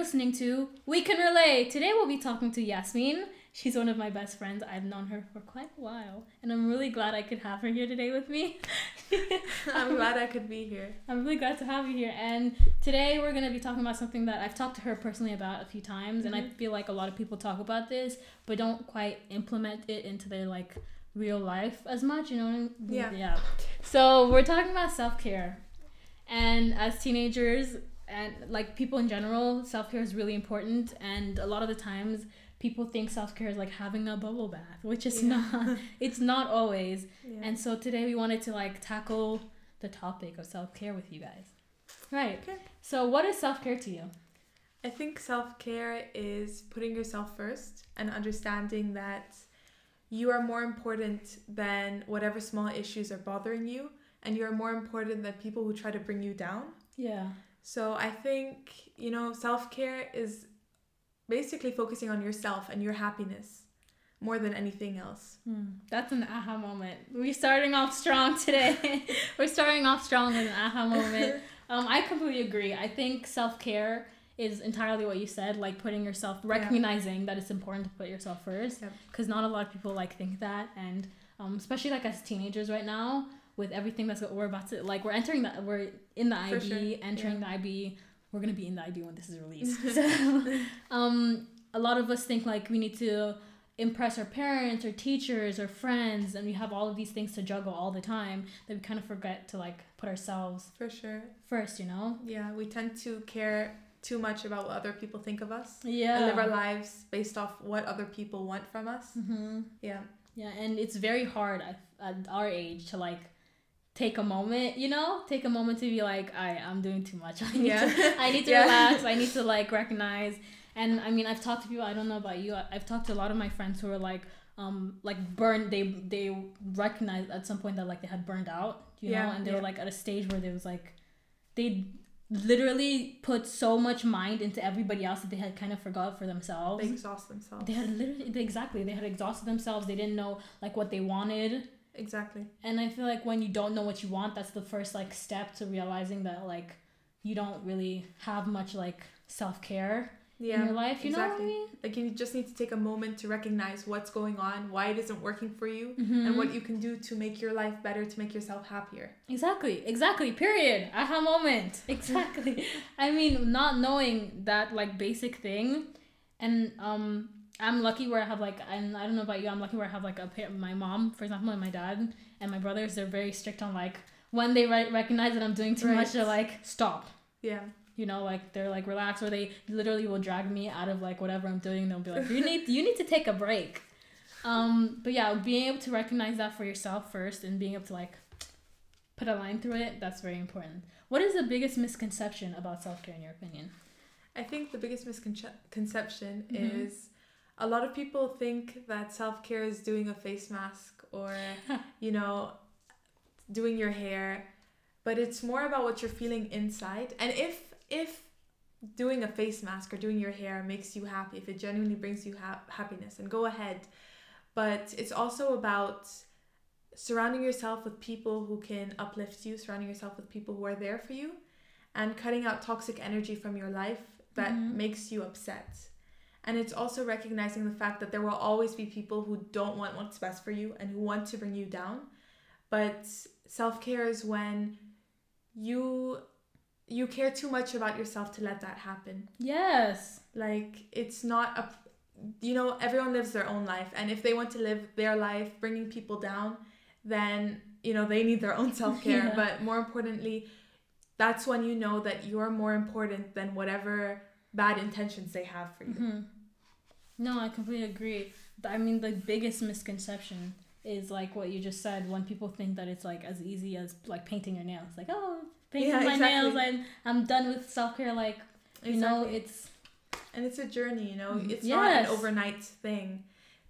listening to We Can Relate. Today we'll be talking to Yasmin. She's one of my best friends. I've known her for quite a while, and I'm really glad I could have her here today with me. I'm glad I could be here. I'm really glad to have you here. And today we're going to be talking about something that I've talked to her personally about a few times, mm-hmm. and I mm-hmm. feel like a lot of people talk about this, but don't quite implement it into their like real life as much, you know what I mean? Yeah. Yeah. So we're talking about self care. And as teenagers, and like people in general, self care is really important. And a lot of the times, people think self care is like having a bubble bath, which is yeah. not. It's not always. Yeah. And so today we wanted to like tackle the topic of self care with you guys. Right. Okay. So what is self care to you? I think self care is putting yourself first and understanding that you are more important than whatever small issues are bothering you, and you are more important than people who try to bring you down. Yeah. So I think, you know, self care is basically focusing on yourself and your happiness more than anything else. Hmm. That's an aha moment. We're starting off strong today. We're starting off strong with an aha moment. Um, I completely agree. I think self care is entirely what you said, like putting yourself, recognizing yeah. that it's important to put yourself first. Because yep. not a lot of people like think that, and um, especially like as teenagers right now, with everything that's what we're about to like we're entering the we're in the For IB sure. entering yeah. the IB we're gonna be in the IB when this is released. So um a lot of us think like we need to impress our parents or teachers or friends and we have all of these things to juggle all the time that we kind of forget to like put ourselves for sure. first you know? Yeah we tend to care too much about what other people think of us. Yeah. and live our lives based off what other people want from us. Mm-hmm. yeah. Yeah and it's very hard at, at our age to like take a moment, you know, take a moment to be like, I I'm doing too much. I need yeah. to I need to yeah. relax. I need to like recognize. And I mean, I've talked to people. I don't know about you. I've talked to a lot of my friends who are like, um, like burned. They they recognized at some point that like they had burned out, you yeah. know, and they were like at a stage where there was like, they literally put so much mind into everybody else that they had kind of forgot for themselves. They exhaust themselves. They had literally they, exactly they had exhausted themselves. They didn't know like what they wanted Exactly. And I feel like when you don't know what you want, that's the first like step to realizing that like you don't really have much like self care yeah, in your life. You exactly. know what I mean? Like you just need to take a moment to recognize what's going on, why it isn't working for you, mm-hmm. and what you can do to make your life better, to make yourself happier. Exactly. Exactly. Period. Aha moment. Exactly. I mean, not knowing that like basic thing, and um I'm lucky where I have like and I don't know about you. I'm lucky where I have like a pair. My mom, for example, and my dad and my brothers. They're very strict on like when they re- recognize that I'm doing too right. much. They're like stop. Yeah. You know, like they're like relax, or they literally will drag me out of like whatever I'm doing. They'll be like, you need you need to take a break. Um, but yeah, being able to recognize that for yourself first and being able to like put a line through it, that's very important. What is the biggest misconception about self care in your opinion? I think the biggest misconception mm-hmm. is a lot of people think that self care is doing a face mask or, you know, doing your hair, but it's more about what you're feeling inside. And if if doing a face mask or doing your hair makes you happy, if it genuinely brings you ha- happiness, and go ahead. But it's also about surrounding yourself with people who can uplift you, surrounding yourself with people who are there for you, and cutting out toxic energy from your life that mm-hmm. makes you upset. And it's also recognizing the fact that there will always be people who don't want what's best for you and who want to bring you down. But self care is when you you care too much about yourself to let that happen. Yes. Like it's not a you know everyone lives their own life and if they want to live their life bringing people down then you know they need their own self-care yeah. but more importantly that's when you know that you're more important than whatever bad intentions they have for you. Mm-hmm. No, I completely agree. I mean, the biggest misconception is like what you just said when people think that it's like as easy as like painting your nails. Like, oh, painting yeah, my exactly. nails, I'm I'm done with self care. Like, you exactly. know, it's and it's a journey. You know, mm-hmm. it's yes. not an overnight thing.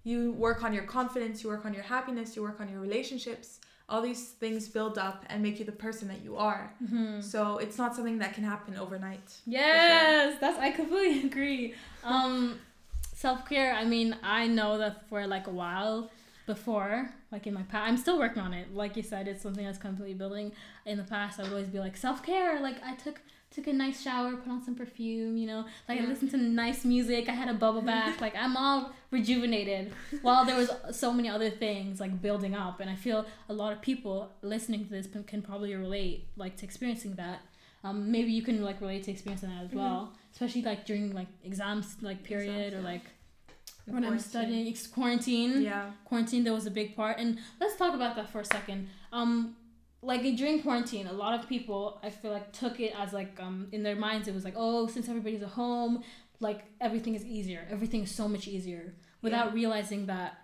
You work on your confidence, you work on your happiness, you work on your relationships, all these things build up and make you the person that you are. Mm-hmm. So it's not something that can happen overnight. Yes, sure. that's I completely agree. Um, self care. I mean, I know that for like a while before, like in my past, I'm still working on it. Like you said, it's something that's completely building. In the past, I would always be like self care. Like I took took a nice shower, put on some perfume, you know, like Yeah. I listened to nice music. I had a bubble bath. like I'm all rejuvenated. While there was so many other things like building up, and I feel a lot of people listening to this can probably relate like to experiencing that. Um, maybe you can like relate to experiencing that as Mhm. well, especially like during like exams like period Exams, or like when I'm studying it's quarantine Yeah. quarantine there was a big part and let's talk about that for a second um like during quarantine a lot of people i feel like took it as like um in their minds it was like oh since everybody's at home like everything is easier. Everything is so much easier. Without realizing that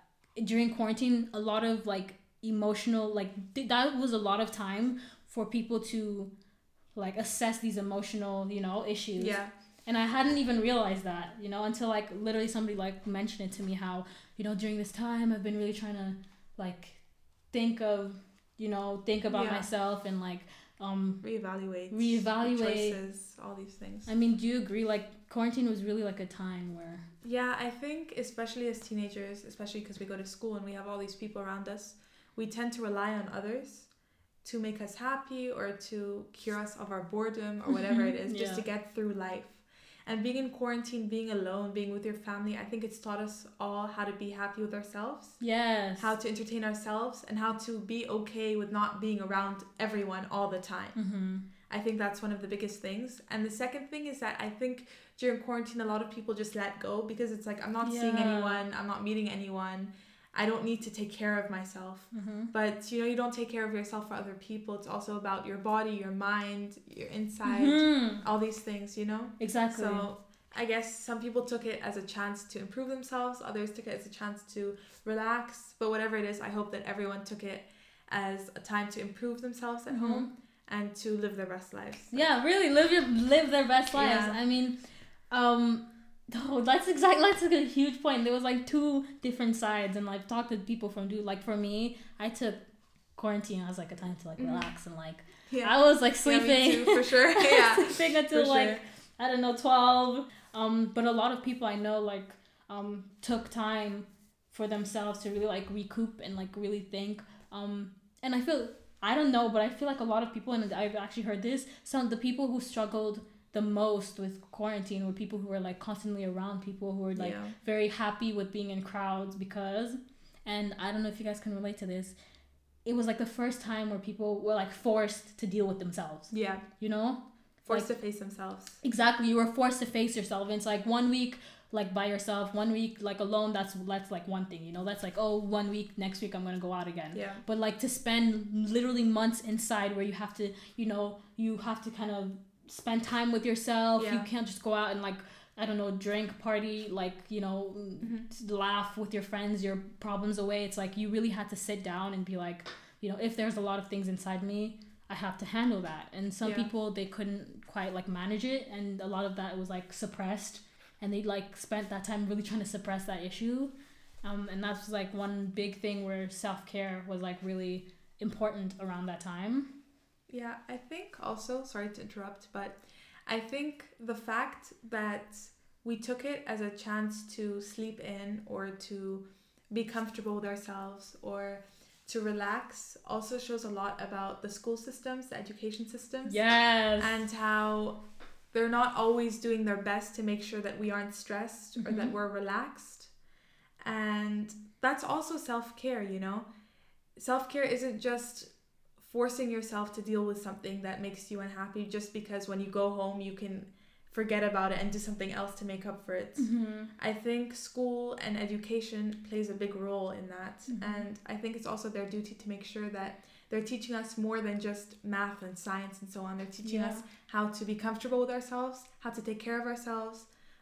during quarantine a lot of like emotional like th- that was a lot of time for people to like assess these emotional you know issues. Yeah. and I hadn't even realized that, you know, until like literally somebody like mentioned it to me how, you know, during this time I've been really trying to like think of, you know, think about Yeah. myself and like um Reevaluate. Reevaluate. Choices, all these things. I mean, do you agree like quarantine was really like a time where Yeah, I think especially as teenagers, especially because we go to school and we have all these people around us, we tend to rely on others to make us happy or to cure us of our boredom or whatever it is, just to get through life. And being in quarantine, being alone, being with your family, I think it's taught us all how to be happy with ourselves, yes. how to entertain ourselves, and how to be okay with not being around everyone all the time. mm-hmm. I think that's one of the biggest things. And the second thing is that I think during quarantine, a lot of people just let go because it's like, I'm not seeing anyone, I'm not meeting anyone, I don't need to take care of myself. Mm-hmm. But you know, you don't take care of yourself for other people. It's also about your body, your mind, your inside, Mhm. all these things, you know? Exactly. So I guess some people took it as a chance to improve themselves, others took it as a chance to relax. But whatever it is, I hope that everyone took it as a time to improve themselves at Mhm. home and to live their best lives. Yeah, really live your live their best lives. Yeah. I mean, um, oh, that's exactly that's like a huge point. There was like two different sides, and I've talked to people from dude. Like for me, I took quarantine as like a time to like Mhm. relax and like Yeah. I was like Yeah, sleeping too, for sure. Yeah. sleeping until for like sure. I don't know twelve. Um, but a lot of people I know like um took time for themselves to really like recoup and like really think. Um, and I feel I don't know, but I feel like a lot of people, and I've actually heard this. Some of the people who struggled the most with quarantine were people who were like constantly around people who were like yeah. very happy with being in crowds because, and I don't know if you guys can relate to this. It was like the first time where people were like forced to deal with themselves. Yeah. You know, Forced to face themselves. Exactly. You were forced to face yourself. And it's like one week like by yourself, one week like alone, that's that's like one thing, you know? That's like, oh, one week, next week I'm gonna go out again. Yeah. But like to spend literally months inside where you have to, you know, you have to kind of spend time with yourself. You can't just go out and like I don't know, drink, party, like, you know, Mhm. laugh with your friends, your problems away. It's like you really had to sit down and be like, you know, if there's a lot of things inside me, I have to handle that. And some Yeah. people they couldn't quite like manage it and a lot of that was like suppressed and they like spent that time really trying to suppress that issue. Um, and that's like one big thing where self care was like really important around that time. Yeah, I think also, sorry to interrupt, but I think the fact that we took it as a chance to sleep in or to be comfortable with ourselves or to relax also shows a lot about the school systems, the education systems, Yes. and how they're not always doing their best to make sure that we aren't stressed or that Mhm. we're relaxed. And that's also self care, you know? Self care isn't just forcing yourself to deal with something that makes you unhappy just because when you go home you can forget about it and do something else to make up for it. mm-hmm. I think school and education plays a big role in that. Mhm. And I think it's also their duty to make sure that they're teaching us more than just math and science and so on. They're teaching Yeah. us how to be comfortable with ourselves, how to take care of ourselves,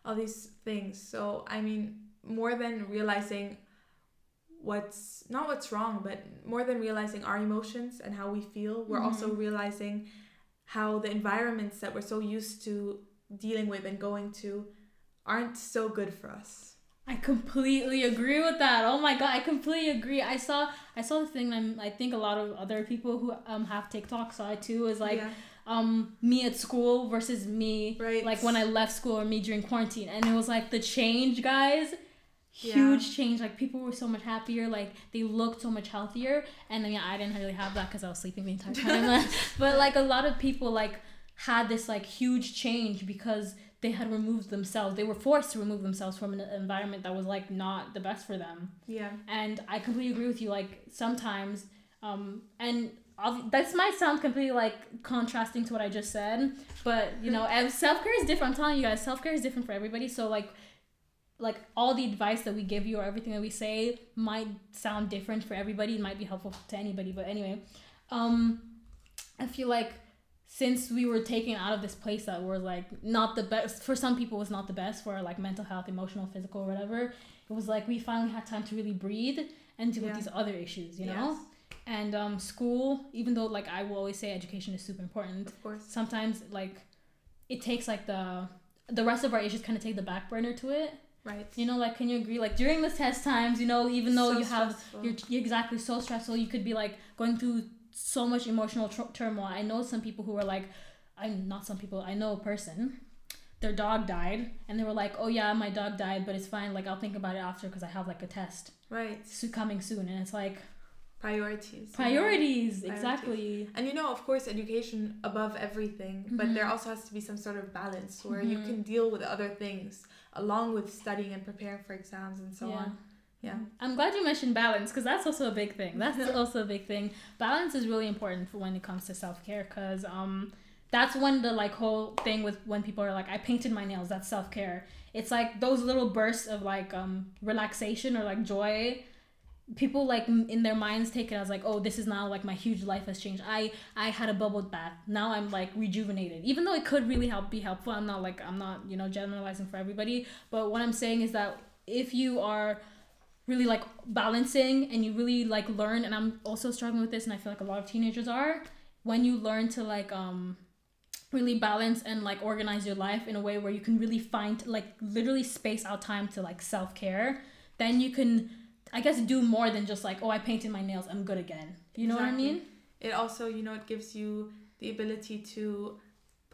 all these things. So, I mean, more than realizing what's not what's wrong, but more than realizing our emotions and how we feel, we're also Mhm. realizing how the environments that we're so used to dealing with and going to aren't so good for us. I completely agree with that. Oh my god, I completely agree. I saw I saw the thing and I think a lot of other people who um have TikTok saw it too is like yeah. um me at school versus me Right. like when I left school or me during quarantine and it was like the change guys Yeah. huge change like people were so much happier like they looked so much healthier and I mean I didn't really have that because I was sleeping the entire time but like a lot of people like had this like huge change because they had removed themselves. They were forced to remove themselves from an environment that was like not the best for them. Yeah. And I completely agree with you. Like sometimes, um, and this might sound completely like contrasting to what I just said, but you know, self care is different. I'm telling you guys, self care is different for everybody. So like, like all the advice that we give you or everything that we say might sound different for everybody. It might be helpful to anybody, but anyway, um, I feel like since we were taken out of this place that were like not the best for some people was not the best for like mental health emotional physical whatever it was like we finally had time to really breathe and deal Yeah. with these other issues you know Yes. and um, school even though like i will always say education is super important Of course. sometimes like it takes like the the rest of our issues kind of take the back burner to it Right. you know like can you agree like during the test times you know even though So you have stressful. you're you're exactly so stressful you could be like going through so much emotional tr- turmoil i know some people who are like i'm not some people i know a person their dog died and they were like oh yeah my dog died but it's fine like i'll think about it after because i have like a test Right. so- coming soon and it's like Priorities. you know. priorities Priorities. exactly And you know, of course, education above everything, but Mhm. there also has to be some sort of balance where you Mhm. can deal with other things along with studying and preparing for exams and so yeah. on. Yeah. I'm glad you mentioned balance because that's also a big thing. That's also a big thing. Balance is really important for when it comes to self care because um that's when the like whole thing with when people are like I painted my nails. That's self care. It's like those little bursts of like um relaxation or like joy. People like in their minds take it as like oh this is now like my huge life has changed. I I had a bubble bath. Now I'm like rejuvenated. Even though it could really help be helpful. I'm not like I'm not you know generalizing for everybody. But what I'm saying is that if you are really like balancing and you really like learn and i'm also struggling with this and i feel like a lot of teenagers are when you learn to like um really balance and like organize your life in a way where you can really find like literally space out time to like self-care then you can i guess do more than just like oh i painted my nails i'm good again you know Exactly. what i mean It also, you know, it gives you the ability to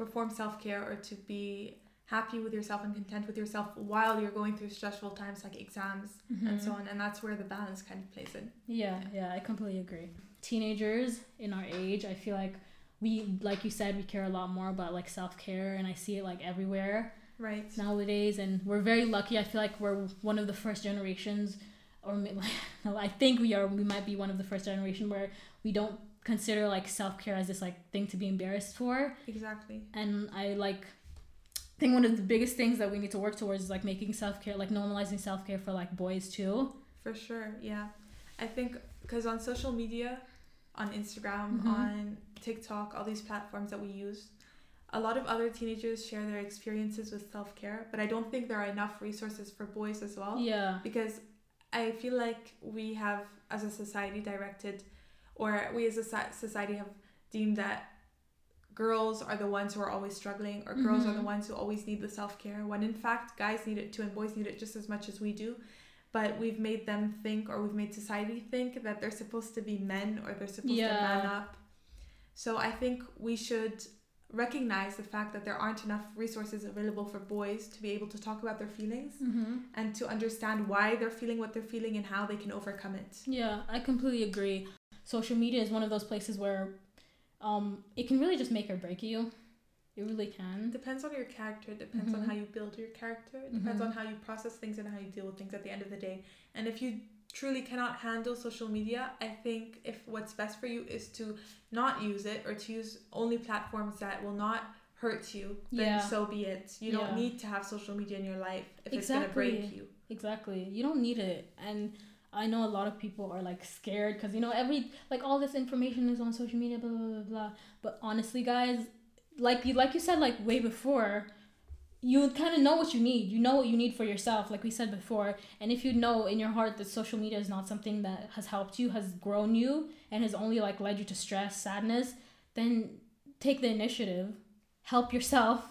perform self care or to be happy with yourself and content with yourself while you're going through stressful times like exams and so mm-hmm. on. And that's where the balance kind of plays in. Yeah, yeah, I completely agree. Teenagers in our age, I feel like we, like you said, we care a lot more about like self care, and I see it like everywhere Right. nowadays. And we're very lucky. I feel like we're one of the first generations, or no, I think we are. We might be one of the first generation where we don't consider like self care as this like thing to be embarrassed for. Exactly. And I like think one of the biggest things that we need to work towards is like making self care, like normalizing self care for like boys too. For sure, yeah. I think because on social media, on Instagram, Mhm. on TikTok, all these platforms that we use, a lot of other teenagers share their experiences with self care, but I don't think there are enough resources for boys as well. Yeah. Because I feel like we have, as a society, directed, or we as a society have deemed that girls are the ones who are always struggling, or girls are mm-hmm. the ones who always need the self care, when in fact, guys need it too, and boys need it just as much as we do. But we've made them think, or we've made society think, that they're supposed to be men or they're supposed to man up. So I think we should recognize the fact that there aren't enough resources available for boys to be able to talk about their feelings Mm-hmm. and to understand why they're feeling what they're feeling and how they can overcome it. Yeah, I completely agree. Social media is one of those places where um, it can really just make or break you. It really can. depends on your character, it depends on Mhm. how you build your character, it depends Mhm. on how you process things and how you deal with things at the end of the day. And if you truly cannot handle social media, I think if what's best for you is to not use it or to use only platforms that will not hurt you, then Yeah. so be it. You Yeah. don't need to have social media in your life if it's going to break you. Exactly. You don't need it. And I know a lot of people are like scared because, you know, every, like all this information is on social media, blah, blah, blah, blah. But honestly, guys, like you, like you said, like way before, you kind of know what you need. You know what you need for yourself, like we said before. And if you know in your heart that social media is not something that has helped you, has grown you, and has only like led you to stress, sadness, then take the initiative, help yourself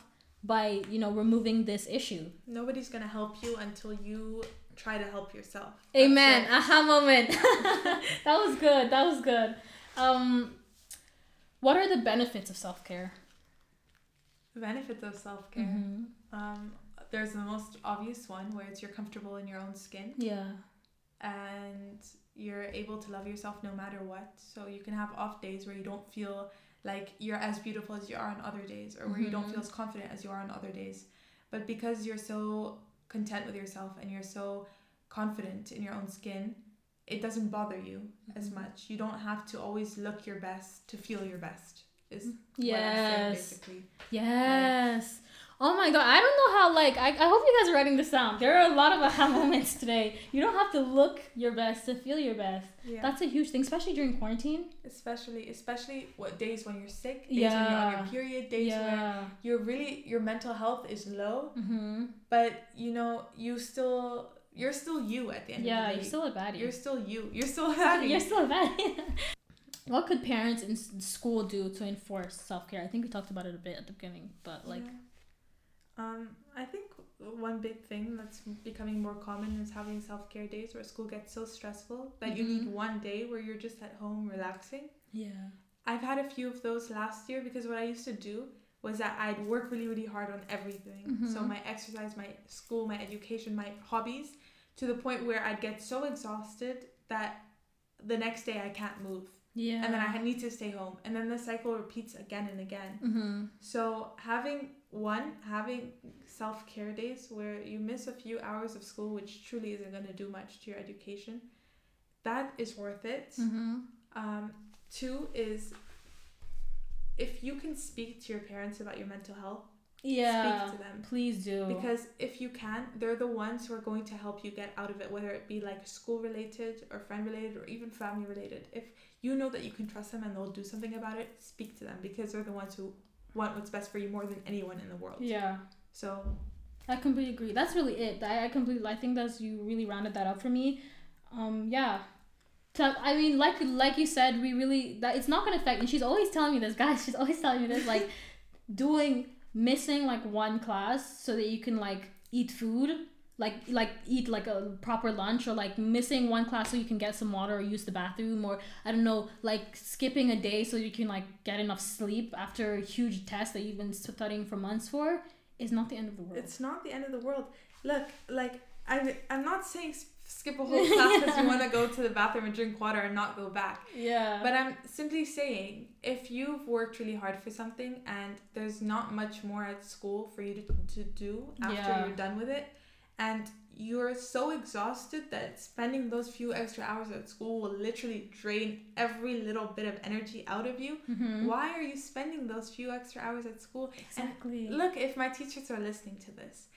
by you know removing this issue. Nobody's going to help you until you try to help yourself. Amen. Aha moment. that was good. That was good. Um, what are the benefits of self care? Benefits of self care. Um, there's the most obvious one where it's you're comfortable in your own skin Yeah. and you're able to love yourself no matter what. So you can have off days where you don't feel like you're as beautiful as you are on other days or where you don't feel as confident as you are on other days but because you're so content with yourself and you're so confident in your own skin it doesn't bother you as Mhm. much you don't have to always look your best to feel your best is what I'm saying Yes. basically Yes. Oh my god, I don't know how like I, I hope you guys are writing this down. There are a lot of aha moments today. You don't have to look your best to feel your best. yeah That's a huge thing, especially during quarantine. especially especially what days when you're sick days when you're on your period days where yeah. you're really your mental health is low Mm-hmm. but you know you still you're still you at the end Yeah, of the day. Yeah, you're still a baddie. you're still you you're still happy You're still a baddie. what could parents in school do to enforce self care? I think we talked about it a bit at the beginning, but like, Yeah. um i think one big thing that's becoming more common is having self-care days where school gets so stressful that you need Mhm. one day where you're just at home relaxing yeah, i've had a few of those last year because what i used to do was that i'd work really really hard on everything so Mhm. my exercise my school my education my hobbies to the point where i'd get so exhausted that the next day i can't move yeah, and then i need to stay home and then the cycle repeats again and again Mm-hmm. so having one, having self care days where you miss a few hours of school, which truly isn't going to do much to your education, that is worth it. Mm-hmm. Um, two is if you can speak to your parents about your mental health, Yeah. speak to them. Please do. Because if you can, they're the ones who are going to help you get out of it, whether it be like school related or friend related or even family related. If you know that you can trust them and they'll do something about it, speak to them because they're the ones who want what's best for you more than anyone in the world. yeah. So I completely agree. That's really it. I, I completely. I think that's you really rounded that up for me. Um, yeah. So, I mean, like like you said, we really that it's not gonna affect. And she's always telling me this, guys. She's always telling me this, like doing missing like one class so that you can like eat food, like like eat like a proper lunch, or like missing one class so you can get some water or use the bathroom, or I don't know, like skipping a day so you can like get enough sleep after a huge test that you've been studying for months for is not the end of the world. it's not the end of the world. Look, like I I'm not saying skip a whole class because you want to go to the bathroom and drink water and not go back. yeah. But I'm simply saying if you've worked really hard for something and there's not much more at school for you to, to do after Yeah. you're done with it, and you're so exhausted that spending those few extra hours at school will literally drain every little bit of energy out of you. Mhm. Why are you spending those few extra hours at school? Exactly. Look, if my teachers are listening to this,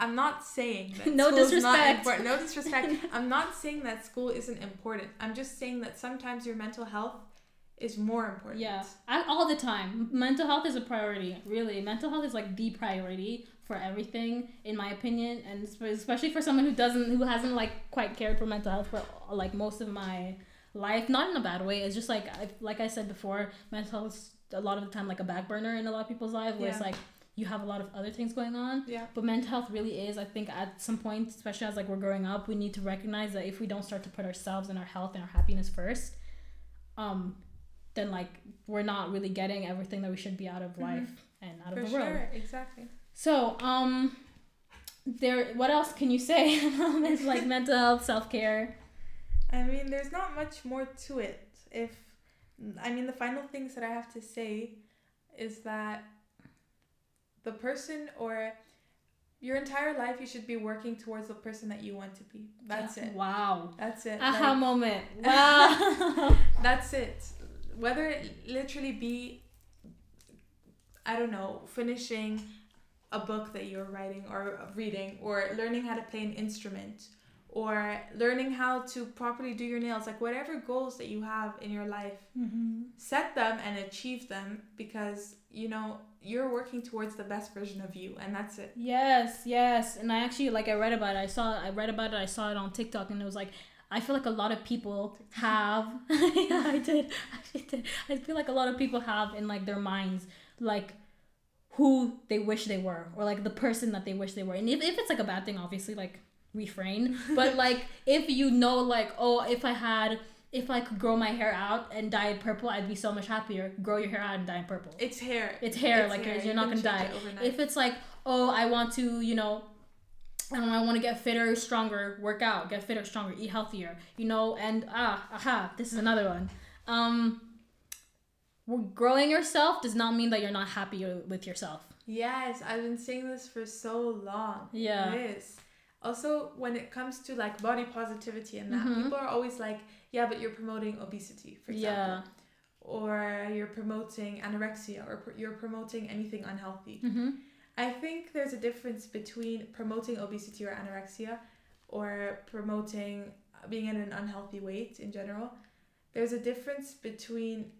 I'm not saying that No not disrespect. important. No disrespect. I'm not saying that school isn't important. I'm just saying that sometimes your mental health is more important. Yeah, I, all the time. Mental health is a priority. Really, mental health is like the priority for everything, in my opinion, and especially for someone who doesn't, who hasn't like quite cared for mental health for like most of my life. Not in a bad way. It's just like I, like I said before, mental health is a lot of the time like a back burner in a lot of people's lives, where it's like you have a lot of other things going on. Yeah. But mental health really is, I think, at some point, especially as like we're growing up, we need to recognize that if we don't start to put ourselves and our health and our happiness first, um, then like we're not really getting everything that we should be out of Mhm. life and out For of the sure. world. Exactly. So, um, there. What else can you say? um, it's like mental health, self care. I mean, there's not much more to it. If I mean, the final things that I have to say is that the person or your entire life you should be working towards the person that you want to be. That's it. Wow. That's it. Aha Like, moment. Wow. that's it. Whether it literally be, I don't know, finishing a book that you're writing or reading, or learning how to play an instrument, or learning how to properly do your nails, like whatever goals that you have in your life, mm-hmm. set them and achieve them because you know you're working towards the best version of you, and that's it. Yes, yes. And I actually like I read about it. I saw I read about it. I saw it on TikTok and it was like I feel like a lot of people have yeah, I did. I did. I feel like a lot of people have in like their minds like who they wish they were or like the person that they wish they were. And if, if it's like a bad thing, obviously like refrain. But like if you know like, oh, if I had if I could grow my hair out and dye it purple, I'd be so much happier. Grow your hair out and dye it purple. It's hair. It's hair, It's like hair. you're You not gonna die. it. If it's like, oh, I want to, you know, I don't know, I want to get fitter, stronger, work out, get fitter, stronger, eat healthier, you know, and ah, aha, this is another one. Um, growing yourself does not mean that you're not happy with yourself. Yes, I've been saying this for so long. Yeah. It is. Also, when it comes to like body positivity and that, Mhm. people are always like, yeah, but you're promoting obesity, for example. Yeah. Or you're promoting anorexia or pr- you're promoting anything unhealthy. Mm-hmm. I think there's a difference between promoting obesity or anorexia or promoting being at an unhealthy weight in general. There's a difference between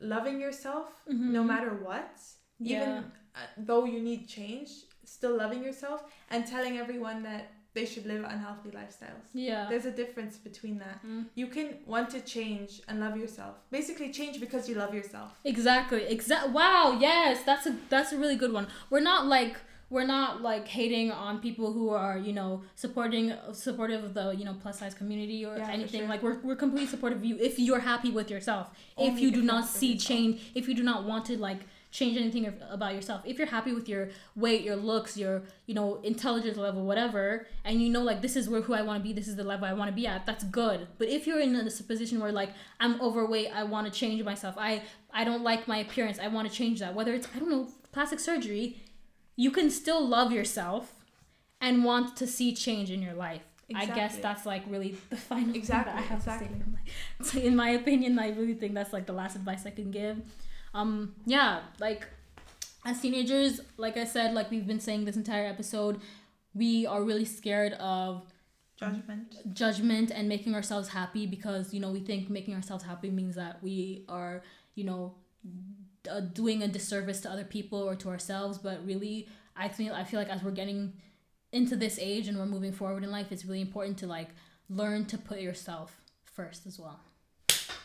loving yourself no Mhm. matter what, Yeah. even uh, though you need change, still loving yourself and telling everyone that they should live unhealthy lifestyles. Yeah. There's a difference between that. Mm. You can want to change and love yourself. Basically, change because you love yourself. Exactly. Exact. Wow. Yes, that's a that's a really good one. We're not like we're not like hating on people who are you know supporting supportive of the you know plus size community or Yeah, anything. sure. Like we're we're completely supportive of you if you're happy with yourself. if Only you if do you're not see yourself. change, if you do not want to like change anything about yourself. If you're happy with your weight, your looks, your you know intelligence level, whatever, and you know like this is where who I want to be, this is the level I want to be at. That's good. But if you're in this position where like I'm overweight, I want to change myself. I I don't like my appearance. I want to change that. Whether it's I don't know plastic surgery, you can still love yourself and want to see change in your life. I guess that's like really the final thing Exactly, I have exactly. to say. Like, so in my opinion, I really think that's like the last advice I can give. Um, yeah, like as teenagers, like I said, like we've been saying this entire episode, we are really scared of Judgment. judgment and making ourselves happy because you know we think making ourselves happy means that we are you know uh, doing a disservice to other people or to ourselves but really i feel i feel like as we're getting into this age and we're moving forward in life it's really important to like learn to put yourself first as well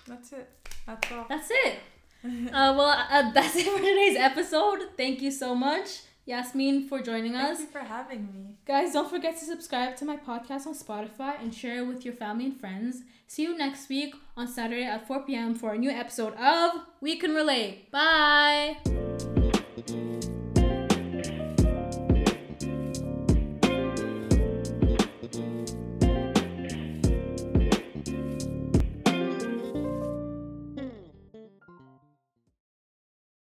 That's it. That's all. that's it uh, well uh, that's it for today's episode thank you so much yasmin for joining us Thank you for having me. Guys, don't forget to subscribe to my podcast on Spotify and share it with your family and friends. See you next week on Saturday at 4 p.m. for a new episode of We Can Relate. Bye!